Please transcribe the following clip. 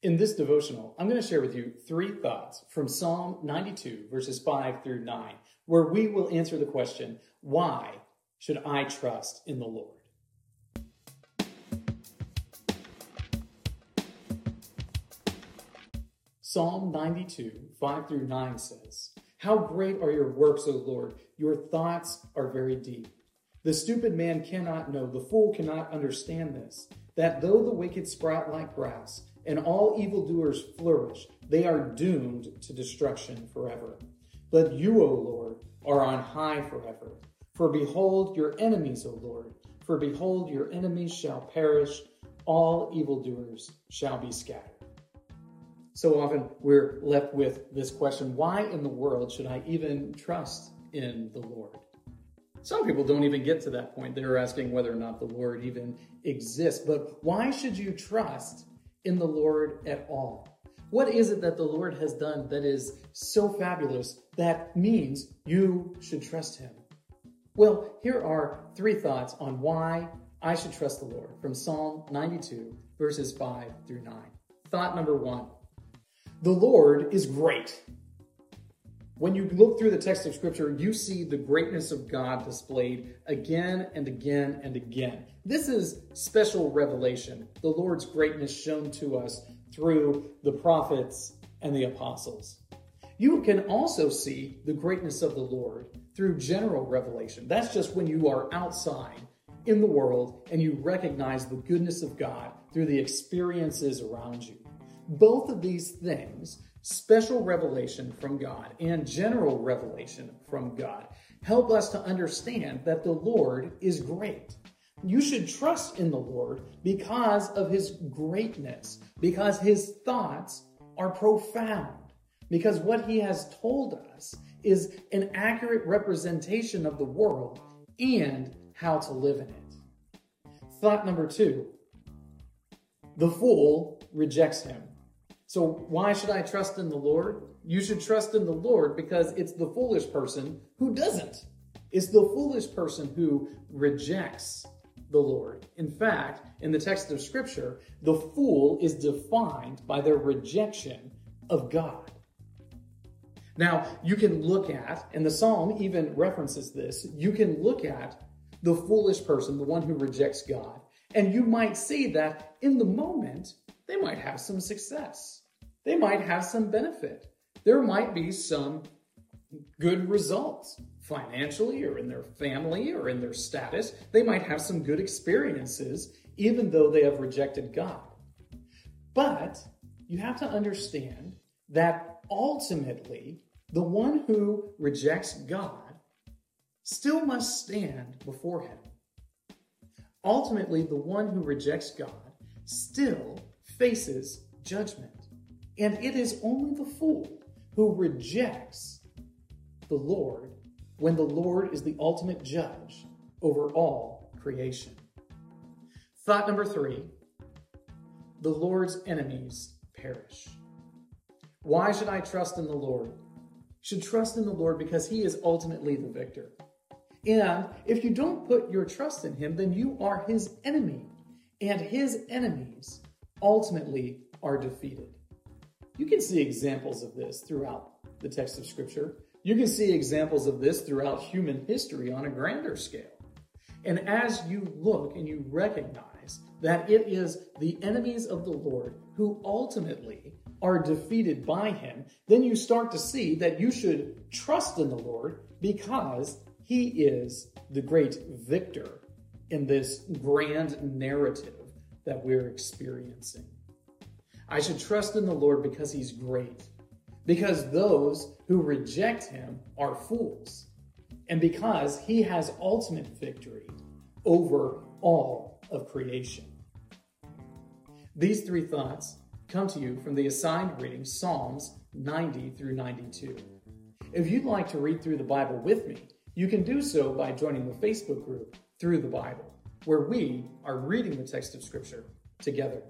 In this devotional, I'm going to share with you three thoughts from Psalm 92, verses 5 through 9, where we will answer the question why should I trust in the Lord? Psalm 92, 5 through 9 says, How great are your works, O Lord! Your thoughts are very deep. The stupid man cannot know, the fool cannot understand this, that though the wicked sprout like grass, and all evildoers flourish. They are doomed to destruction forever. But you, O Lord, are on high forever. For behold your enemies, O Lord. For behold your enemies shall perish. All evildoers shall be scattered. So often we're left with this question why in the world should I even trust in the Lord? Some people don't even get to that point. They're asking whether or not the Lord even exists. But why should you trust in the Lord at all? What is it that the Lord has done that is so fabulous that means you should trust Him? Well, here are three thoughts on why I should trust the Lord from Psalm 92, verses 5 through 9. Thought number one The Lord is great. When you look through the text of Scripture, you see the greatness of God displayed again and again and again. This is special revelation, the Lord's greatness shown to us through the prophets and the apostles. You can also see the greatness of the Lord through general revelation. That's just when you are outside in the world and you recognize the goodness of God through the experiences around you. Both of these things special revelation from God and general revelation from God help us to understand that the Lord is great. You should trust in the Lord because of his greatness, because his thoughts are profound, because what he has told us is an accurate representation of the world and how to live in it. Thought number two the fool rejects him. So, why should I trust in the Lord? You should trust in the Lord because it's the foolish person who doesn't. It's the foolish person who rejects the Lord. In fact, in the text of Scripture, the fool is defined by their rejection of God. Now, you can look at, and the psalm even references this, you can look at the foolish person, the one who rejects God, and you might see that in the moment, they might have some success. They might have some benefit. There might be some good results financially or in their family or in their status. They might have some good experiences, even though they have rejected God. But you have to understand that ultimately, the one who rejects God still must stand before him. Ultimately, the one who rejects God still faces judgment. And it is only the fool who rejects the Lord when the Lord is the ultimate judge over all creation. Thought number three the Lord's enemies perish. Why should I trust in the Lord? should trust in the Lord because he is ultimately the victor. And if you don't put your trust in him, then you are his enemy. And his enemies ultimately are defeated. You can see examples of this throughout the text of Scripture. You can see examples of this throughout human history on a grander scale. And as you look and you recognize that it is the enemies of the Lord who ultimately are defeated by him, then you start to see that you should trust in the Lord because he is the great victor in this grand narrative that we're experiencing. I should trust in the Lord because he's great, because those who reject him are fools, and because he has ultimate victory over all of creation. These three thoughts come to you from the assigned reading Psalms 90 through 92. If you'd like to read through the Bible with me, you can do so by joining the Facebook group Through the Bible, where we are reading the text of Scripture together.